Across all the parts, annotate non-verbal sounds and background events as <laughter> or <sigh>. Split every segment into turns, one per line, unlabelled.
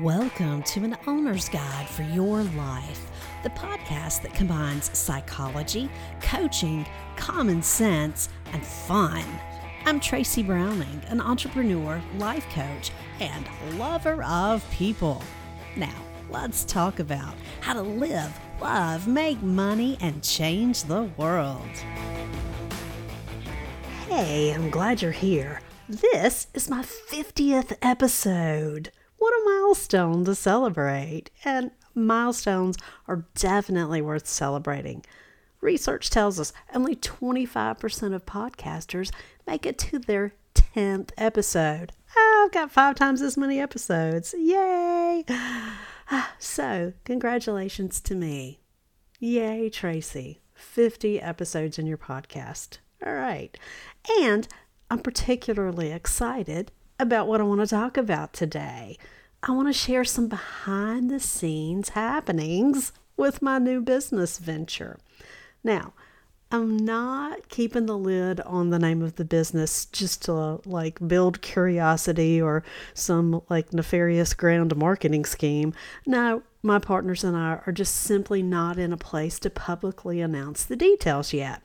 Welcome to an owner's guide for your life, the podcast that combines psychology, coaching, common sense, and fun. I'm Tracy Browning, an entrepreneur, life coach, and lover of people. Now, let's talk about how to live, love, make money, and change the world. Hey, I'm glad you're here. This is my 50th episode. What a milestone to celebrate! And milestones are definitely worth celebrating. Research tells us only 25% of podcasters make it to their 10th episode. I've got five times as many episodes. Yay! <sighs> So, congratulations to me. Yay, Tracy. 50 episodes in your podcast. All right. And I'm particularly excited about what I want to talk about today. I want to share some behind the scenes happenings with my new business venture. Now, I'm not keeping the lid on the name of the business just to like build curiosity or some like nefarious grand marketing scheme. No, my partners and I are just simply not in a place to publicly announce the details yet.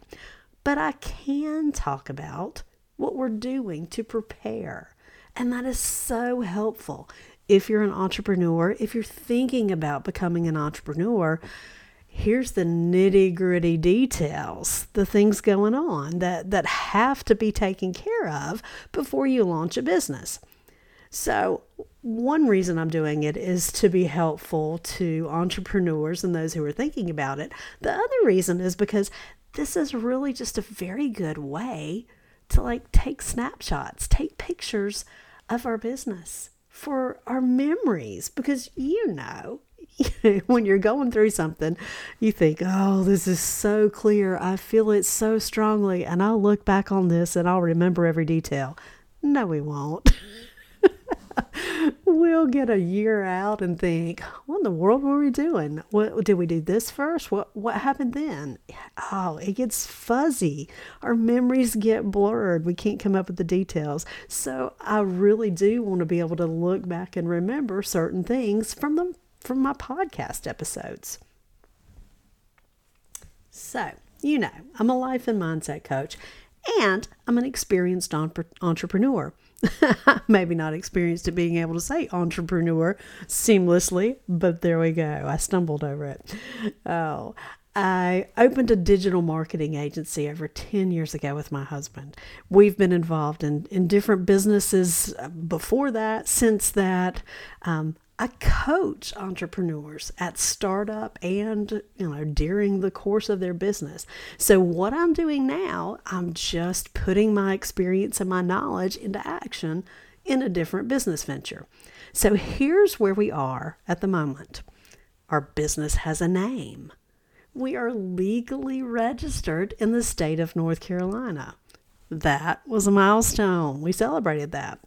But I can talk about what we're doing to prepare. And that is so helpful. If you're an entrepreneur, if you're thinking about becoming an entrepreneur, here's the nitty gritty details, the things going on that, that have to be taken care of before you launch a business. So, one reason I'm doing it is to be helpful to entrepreneurs and those who are thinking about it. The other reason is because this is really just a very good way to like take snapshots, take pictures of our business for our memories because you know <laughs> when you're going through something, you think, oh, this is so clear. I feel it so strongly. And I'll look back on this and I'll remember every detail. No, we won't. <laughs> <laughs> we'll get a year out and think, what in the world were we doing? What did we do this first? What what happened then? Oh, it gets fuzzy. Our memories get blurred. We can't come up with the details. So I really do want to be able to look back and remember certain things from the from my podcast episodes. So, you know, I'm a life and mindset coach and I'm an experienced entrepreneur. <laughs> maybe not experienced at being able to say entrepreneur seamlessly, but there we go. I stumbled over it. Oh, I opened a digital marketing agency over 10 years ago with my husband. We've been involved in, in different businesses before that, since that. Um, I coach entrepreneurs at startup and you know during the course of their business. So what I'm doing now, I'm just putting my experience and my knowledge into action in a different business venture. So here's where we are at the moment. Our business has a name. We are legally registered in the state of North Carolina. That was a milestone. We celebrated that.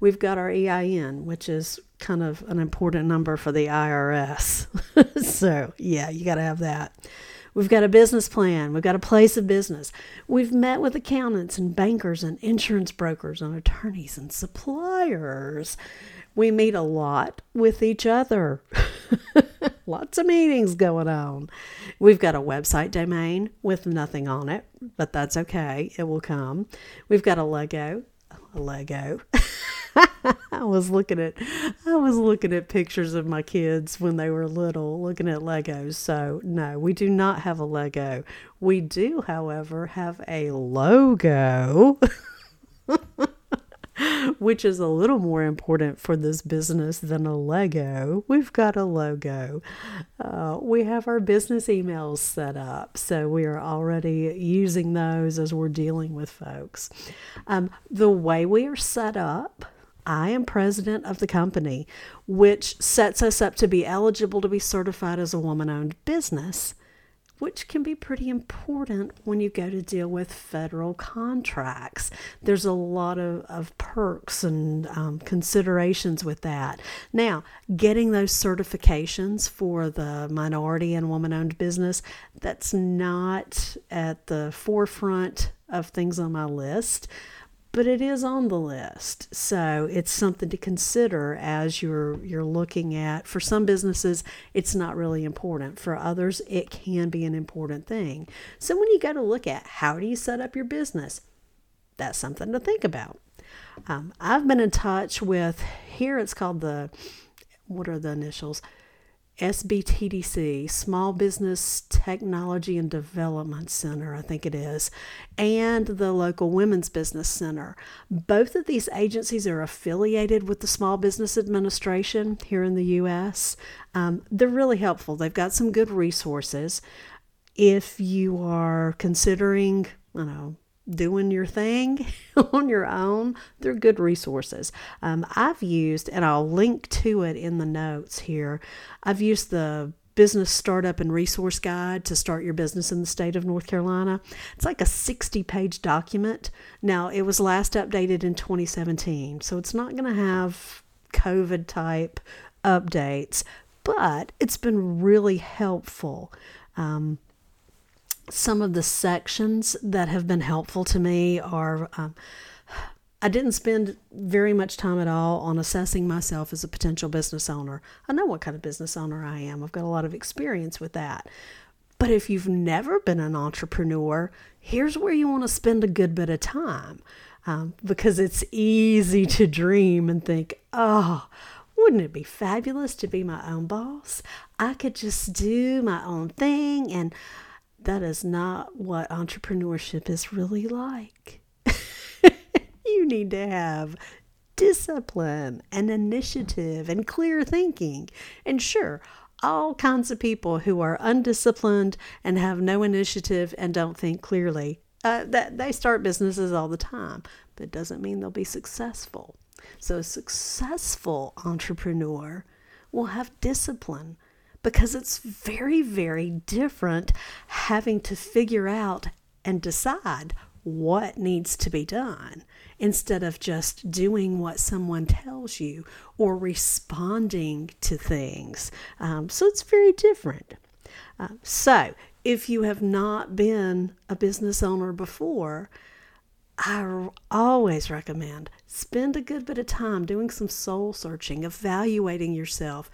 We've got our EIN, which is kind of an important number for the IRS. <laughs> so, yeah, you got to have that. We've got a business plan. We've got a place of business. We've met with accountants and bankers and insurance brokers and attorneys and suppliers. We meet a lot with each other. <laughs> Lots of meetings going on. We've got a website domain with nothing on it, but that's okay. It will come. We've got a Lego. A Lego. <laughs> <laughs> I was looking at I was looking at pictures of my kids when they were little, looking at Legos. So no, we do not have a Lego. We do, however, have a logo. <laughs> which is a little more important for this business than a Lego. We've got a logo. Uh, we have our business emails set up, so we are already using those as we're dealing with folks. Um, the way we are set up I am president of the company, which sets us up to be eligible to be certified as a woman owned business, which can be pretty important when you go to deal with federal contracts. There's a lot of, of perks and um, considerations with that. Now, getting those certifications for the minority and woman owned business, that's not at the forefront of things on my list but it is on the list. So it's something to consider as you're you're looking at. For some businesses, it's not really important. For others, it can be an important thing. So when you go to look at how do you set up your business, that's something to think about. Um, I've been in touch with here. It's called the what are the initials? SBTDC, Small Business Technology and Development Center, I think it is, and the local Women's Business Center. Both of these agencies are affiliated with the Small Business Administration here in the U.S. Um, they're really helpful. They've got some good resources. If you are considering, you know, doing your thing <laughs> on your own, they're good resources. Um, I've used, and I'll link to it in the notes here, I've used the Business Startup and Resource Guide to start your business in the state of North Carolina. It's like a 60 page document. Now, it was last updated in 2017, so it's not going to have COVID type updates, but it's been really helpful. Um, some of the sections that have been helpful to me are um, I didn't spend very much time at all on assessing myself as a potential business owner. I know what kind of business owner I am, I've got a lot of experience with that. But if you've never been an entrepreneur, here's where you want to spend a good bit of time um, because it's easy to dream and think, oh, wouldn't it be fabulous to be my own boss? I could just do my own thing and that is not what entrepreneurship is really like. <laughs> you need to have discipline and initiative and clear thinking. And sure, all kinds of people who are undisciplined and have no initiative and don't think clearly, uh, that they start businesses all the time, but it doesn't mean they'll be successful. So a successful entrepreneur will have discipline because it's very, very different having to figure out and decide what needs to be done instead of just doing what someone tells you or responding to things. Um, so it's very different. Uh, so if you have not been a business owner before, I always recommend spend a good bit of time doing some soul searching, evaluating yourself,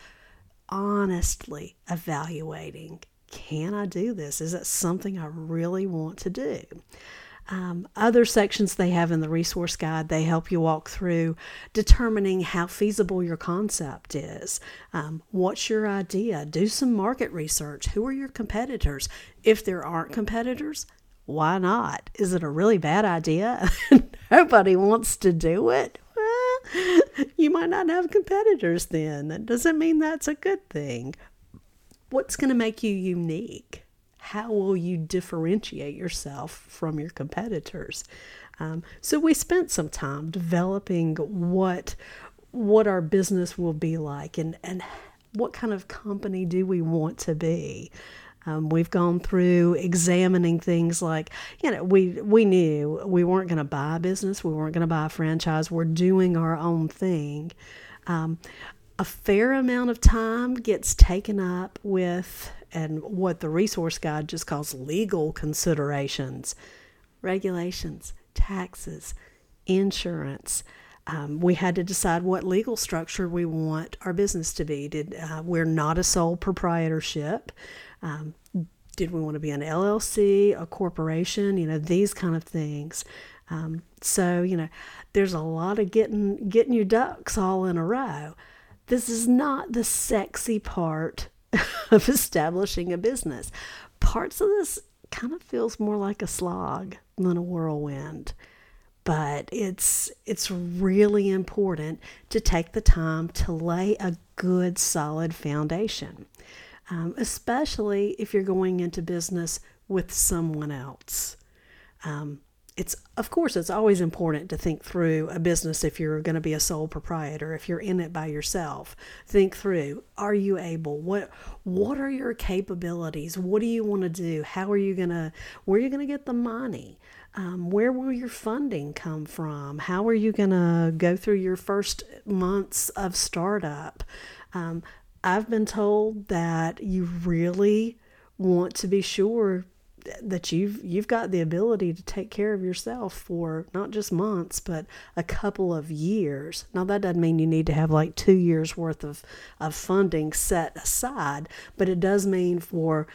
honestly evaluating can I do this? Is it something I really want to do? Um, other sections they have in the resource guide, they help you walk through determining how feasible your concept is. Um, what's your idea? Do some market research. Who are your competitors? If there aren't competitors, why not? Is it a really bad idea? <laughs> Nobody wants to do it <laughs> you might not have competitors then. That doesn't mean that's a good thing. What's going to make you unique? How will you differentiate yourself from your competitors? Um, so we spent some time developing what what our business will be like and and what kind of company do we want to be. Um, we've gone through examining things like, you know, we we knew we weren't going to buy a business, we weren't going to buy a franchise. We're doing our own thing. Um, a fair amount of time gets taken up with and what the resource guide just calls legal considerations, regulations, taxes, insurance. Um, we had to decide what legal structure we want our business to be. Did uh, we're not a sole proprietorship? Um, did we want to be an LLC, a corporation? You know, these kind of things. Um, so you know, there's a lot of getting getting your ducks all in a row. This is not the sexy part <laughs> of establishing a business. Parts of this kind of feels more like a slog than a whirlwind but it's it's really important to take the time to lay a good solid foundation um, especially if you're going into business with someone else. Um, it's of course it's always important to think through a business if you're going to be a sole proprietor if you're in it by yourself. Think through are you able? What what are your capabilities? What do you want to do? How are you going to where are you going to get the money um, where will your funding come from? How are you going to go through your first months of startup? Um, I've been told that you really want to be sure that you've you've got the ability to take care of yourself for not just months but a couple of years. Now that doesn't mean you need to have like two years worth of, of funding set aside but it does mean for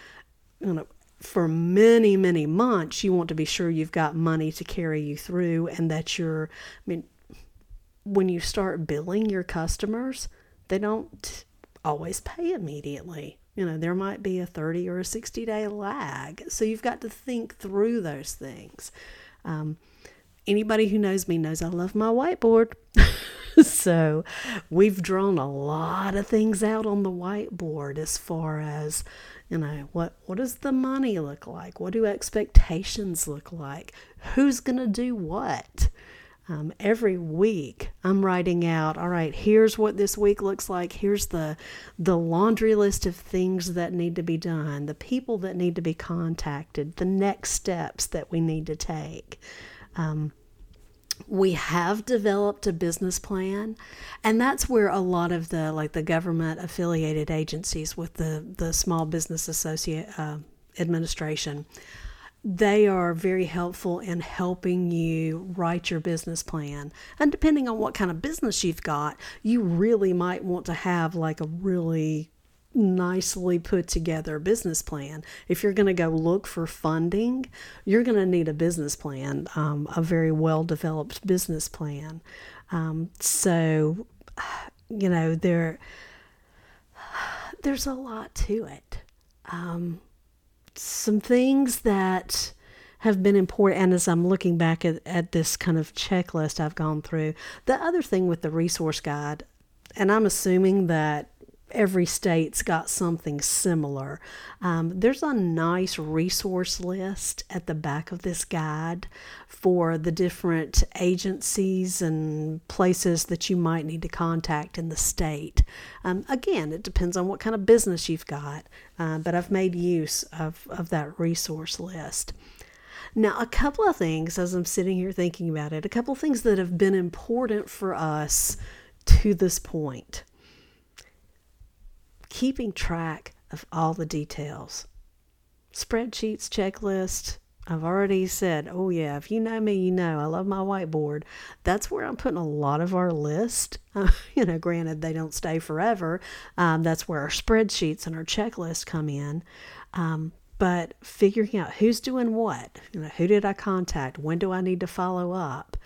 you know for many many months you want to be sure you've got money to carry you through and that you're i mean when you start billing your customers they don't always pay immediately you know, there might be a 30 or a 60 day lag. So you've got to think through those things. Um, anybody who knows me knows I love my whiteboard. <laughs> so we've drawn a lot of things out on the whiteboard as far as, you know, what, what does the money look like? What do expectations look like? Who's going to do what? Um, every week i'm writing out all right here's what this week looks like here's the the laundry list of things that need to be done the people that need to be contacted the next steps that we need to take um, we have developed a business plan and that's where a lot of the like the government affiliated agencies with the the small business associate uh, administration they are very helpful in helping you write your business plan. And depending on what kind of business you've got, you really might want to have like a really nicely put together business plan. If you're going to go look for funding, you're going to need a business plan, um, a very well developed business plan. Um, so, <sighs> you know, there, <sighs> there's a lot to it. Um, some things that have been important. And as I'm looking back at, at this kind of checklist I've gone through, the other thing with the resource guide, and I'm assuming that every state's got something similar. Um, there's a nice resource list at the back of this guide for the different agencies and places that you might need to contact in the state. Um, again, it depends on what kind of business you've got, uh, but I've made use of, of that resource list. Now, a couple of things as I'm sitting here thinking about it, a couple of things that have been important for us to this point keeping track of all the details. Spreadsheets, checklist. I've already said, oh, yeah, if you know me, you know I love my whiteboard. That's where I'm putting a lot of our list. <laughs> You know, granted, they don't stay forever. Um, that's where our spreadsheets and our checklist come in. Um, but figuring out who's doing what, you know, who did I contact? When do I need to follow up?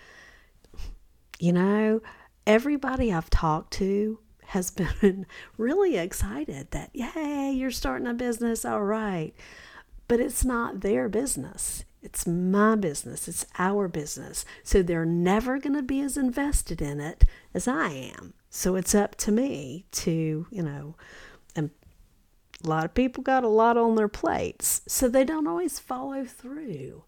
You know, everybody I've talked to has been <laughs> really excited that, yay, you're starting a business. All right. But it's not their business. It's my business. It's our business. So they're never going to be as invested in it as I am. So it's up to me to, you know, and a lot of people got a lot on their plates. So they don't always follow through.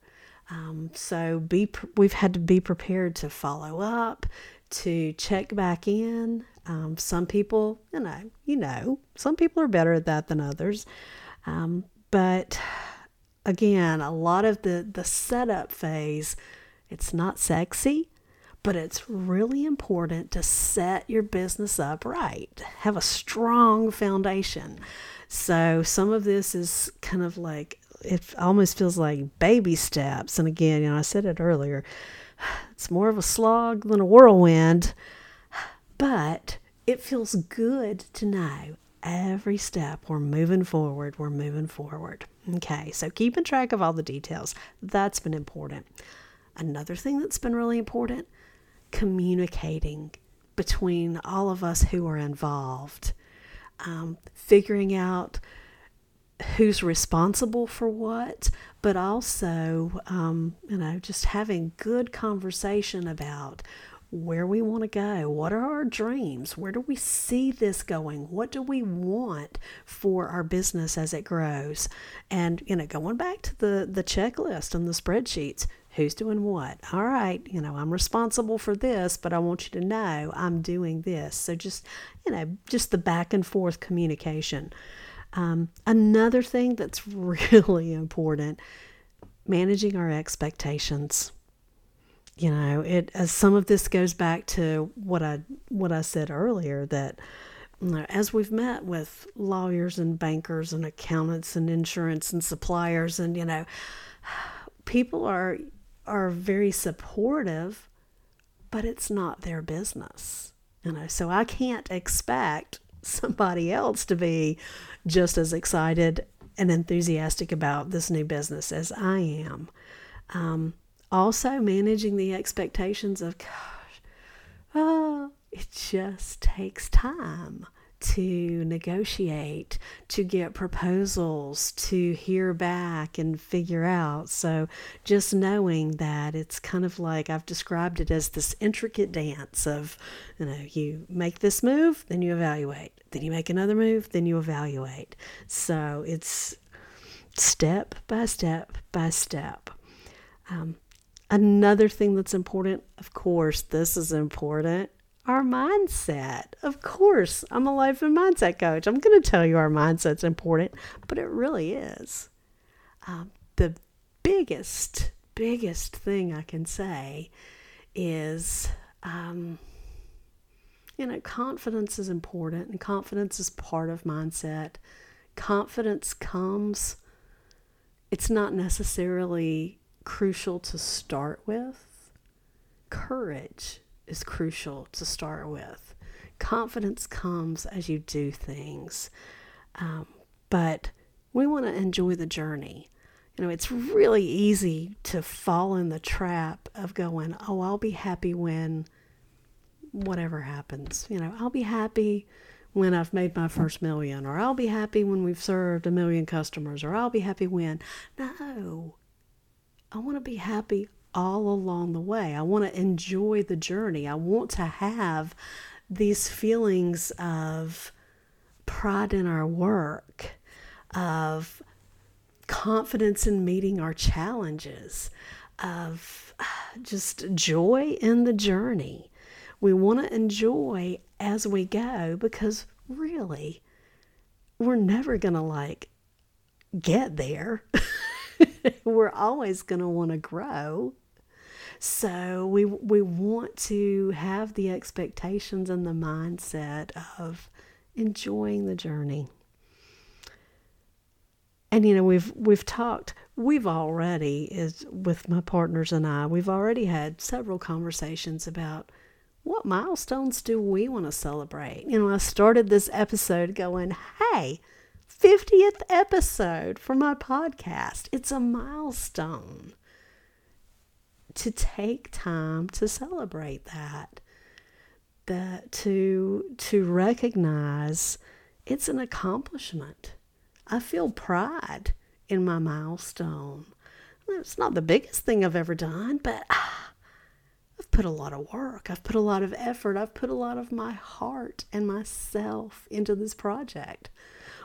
Um, so be we've had to be prepared to follow up, to check back in. Um, some people, you know, you know, some people are better at that than others. Um, but again, a lot of the the setup phase, it's not sexy, but it's really important to set your business up right. Have a strong foundation. So some of this is kind of like it almost feels like baby steps. And again, you know, I said it earlier it's more of a slog than a whirlwind, but it feels good to know every step we're moving forward, we're moving forward. Okay, so keeping track of all the details, that's been important. Another thing that's been really important communicating between all of us who are involved, um, figuring out who's responsible for what, but also, um, you know, just having good conversation about where we want to go. What are our dreams? Where do we see this going? What do we want for our business as it grows? And, you know, going back to the, the checklist and the spreadsheets, who's doing what? All right, you know, I'm responsible for this, but I want you to know I'm doing this. So just, you know, just the back and forth communication. Um, another thing that's <laughs> really important managing our expectations. You know, it as some of this goes back to what I what I said earlier that as we've met with lawyers and bankers and accountants and insurance and suppliers and you know <sighs> people are are very supportive but it's not their business you know so i can't expect somebody else to be just as excited and enthusiastic about this new business as i am. Um, also managing the expectations of gosh oh it just takes time to negotiate, to get proposals, to hear back and figure out. So, just knowing that it's kind of like I've described it as this intricate dance of, you know, you make this move, then you evaluate, then you make another move, then you evaluate. So, it's step by step by step. Um, another thing that's important, of course, this is important our mindset. Of course, I'm a life and mindset coach. I'm going to tell you our mindset's important, but it really is. Um, the biggest, biggest thing I can say is, um, you know, confidence is important, and confidence is part of mindset. Confidence comes, it's not necessarily crucial to start with. Courage is crucial to start with. Confidence comes as you do things, um, but we want to enjoy the journey. You know, it's really easy to fall in the trap of going, oh, I'll be happy when whatever happens. You know, I'll be happy when I've made my first million, or I'll be happy when we've served a million customers, or I'll be happy when. No, I want to be happy all along the way. I want to enjoy the journey. I want to have these feelings of pride in our work, of confidence in meeting our challenges, of uh, just joy in the journey. We want to enjoy as we go because really, we're never going to like get there. <laughs> we're always going to want to grow. So we we want to have the expectations and the mindset of enjoying the journey. And you know, we've we've talked we've already is with my partners and I, we've already had several conversations about what milestones do we want to celebrate? You know, I started this episode going, "Hey, 50th episode for my podcast. It's a milestone." To take time to celebrate that that to to recognize it's an accomplishment. I feel pride in my milestone. It's not the biggest thing i've ever done but ah, i've put a lot of work. I've put a lot of effort. I've put a lot of my heart and myself into this project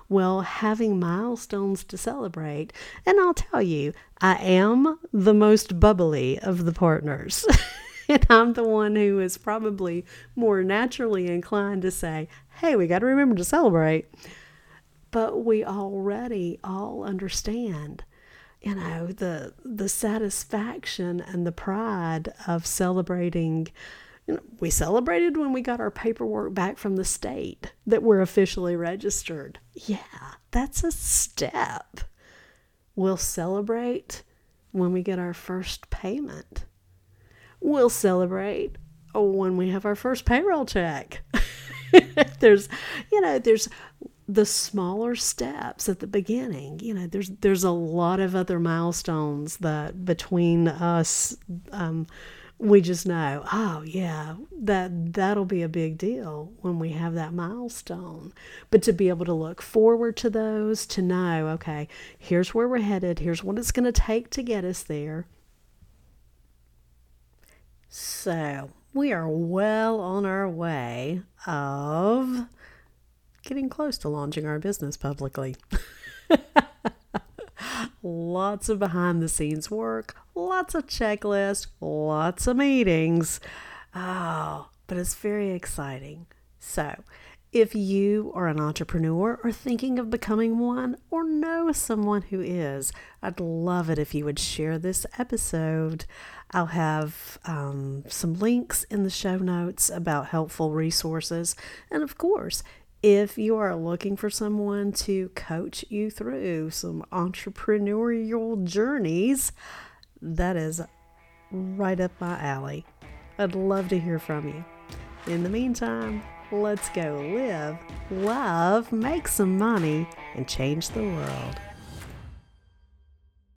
well, having milestones to celebrate. And I'll tell you, I am the most bubbly of the partners. <laughs> and I'm the one who is probably more naturally inclined to say, hey, we got to remember to celebrate. But we already all understand you know the the satisfaction and the pride of celebrating you know, we celebrated when we got our paperwork back from the state that we're officially registered. Yeah, that's a step. We'll celebrate when we get our first payment. We'll celebrate when we have our first payroll check. <laughs> there's, you know, there's the smaller steps at the beginning. You know, there's there's a lot of other milestones that between us um, we just know, oh yeah, that that'll be a big deal when we have that milestone. But to be able to look forward to those, to know, okay, here's where we're headed, here's what it's going to take to get us there. So, we are well on our way of getting close to launching our business publicly. <laughs> lots of behind the scenes work, lots of checklists, lots of meetings. Oh, but it's very exciting. So, if you are an entrepreneur or thinking of becoming one or know someone who is, I'd love it if you would share this episode. I'll have um, some links in the show notes about helpful resources. And of course, If you are looking for someone to coach you through some entrepreneurial journeys, that is right up my alley. I'd love to hear from you. In the meantime, let's go live, love, make some money, and change the world.